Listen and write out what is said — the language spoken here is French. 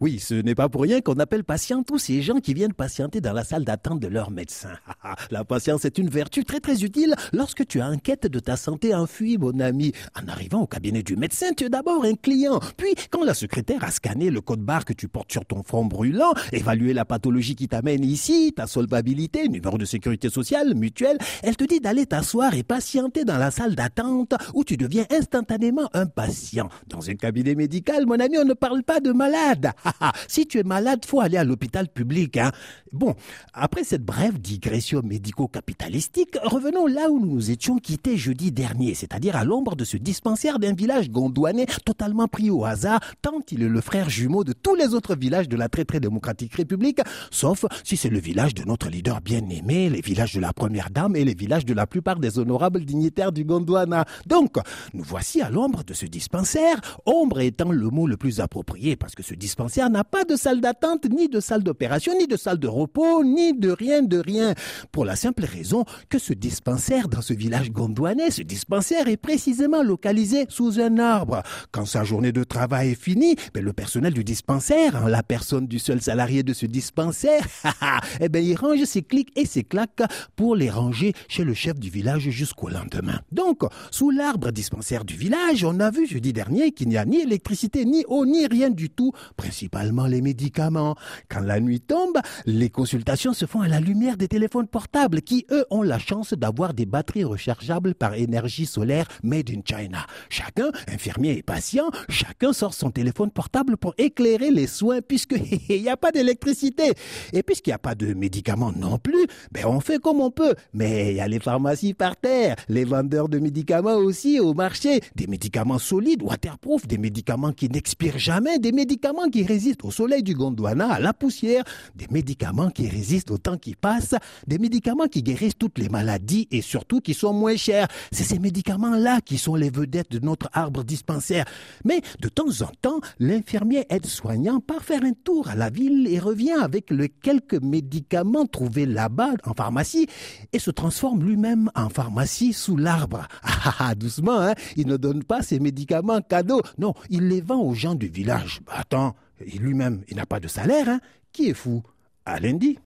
Oui, ce n'est pas pour rien qu'on appelle patient tous ces gens qui viennent patienter dans la salle d'attente de leur médecin. la patience est une vertu très très utile lorsque tu as enquête de ta santé enfuie, mon ami. En arrivant au cabinet du médecin, tu es d'abord un client. Puis, quand la secrétaire a scanné le code barre que tu portes sur ton front brûlant, évalué la pathologie qui t'amène ici, ta solvabilité, numéro de sécurité sociale, mutuelle, elle te dit d'aller t'asseoir et patienter dans la salle d'attente où tu deviens instantanément un patient. Dans un cabinet médical, mon ami, on ne parle pas de malade. si tu es malade, faut aller à l'hôpital public. Hein. Bon, après cette brève digression médico-capitalistique, revenons là où nous nous étions quittés jeudi dernier, c'est-à-dire à, l'ombre de ce dispensaire d'un village gondouanais totalement pris au hasard, tant il est le frère jumeau de tous les autres villages de la très très démocratique république, sauf si c'est le village de notre leader bien-aimé, les villages de la première dame et les villages de la plupart des honorables dignitaires du Gondwana. Donc, nous voici à l'ombre de ce dispensaire, ombre étant le mot le plus approprié parce que ce dispensaire n'a pas de salle d'attente, ni de salle d'opération, ni de salle de repos, ni de rien de rien. Pour la simple raison que ce dispensaire dans ce village gondouanais, ce dispensaire est précisément localisé sous un arbre. Quand sa journée de travail est finie, ben le personnel du dispensaire, en la personne du seul salarié de ce dispensaire, eh ben il range ses clics et ses claques pour les ranger chez le chef du village jusqu'au lendemain. Donc, sous l'arbre dispensaire du village, on a vu jeudi dernier qu'il n'y a ni électricité, ni eau, ni rien du tout, principalement principalement les médicaments. Quand la nuit tombe, les consultations se font à la lumière des téléphones portables qui, eux, ont la chance d'avoir des batteries rechargeables par énergie solaire made in China. Chacun, infirmier et patient, chacun sort son téléphone portable pour éclairer les soins puisqu'il n'y a pas d'électricité. Et puisqu'il n'y a pas de médicaments non plus, ben on fait comme on peut. Mais il y a les pharmacies par terre, les vendeurs de médicaments aussi au marché, des médicaments solides, waterproof, des médicaments qui n'expirent jamais, des médicaments qui résistent au soleil du Gondwana, à la poussière, des médicaments qui résistent au temps qui passe, des médicaments qui guérissent toutes les maladies et surtout qui sont moins chers. C'est ces médicaments-là qui sont les vedettes de notre arbre dispensaire. Mais de temps en temps, l'infirmier aide-soignant part faire un tour à la ville et revient avec le quelques médicaments trouvés là-bas en pharmacie et se transforme lui-même en pharmacie sous l'arbre. Ah, ah, ah, doucement, hein, il ne donne pas ses médicaments cadeaux. Non, il les vend aux gens du village. Attends, lui-même, il n'a pas de salaire, hein Qui est fou? À lundi.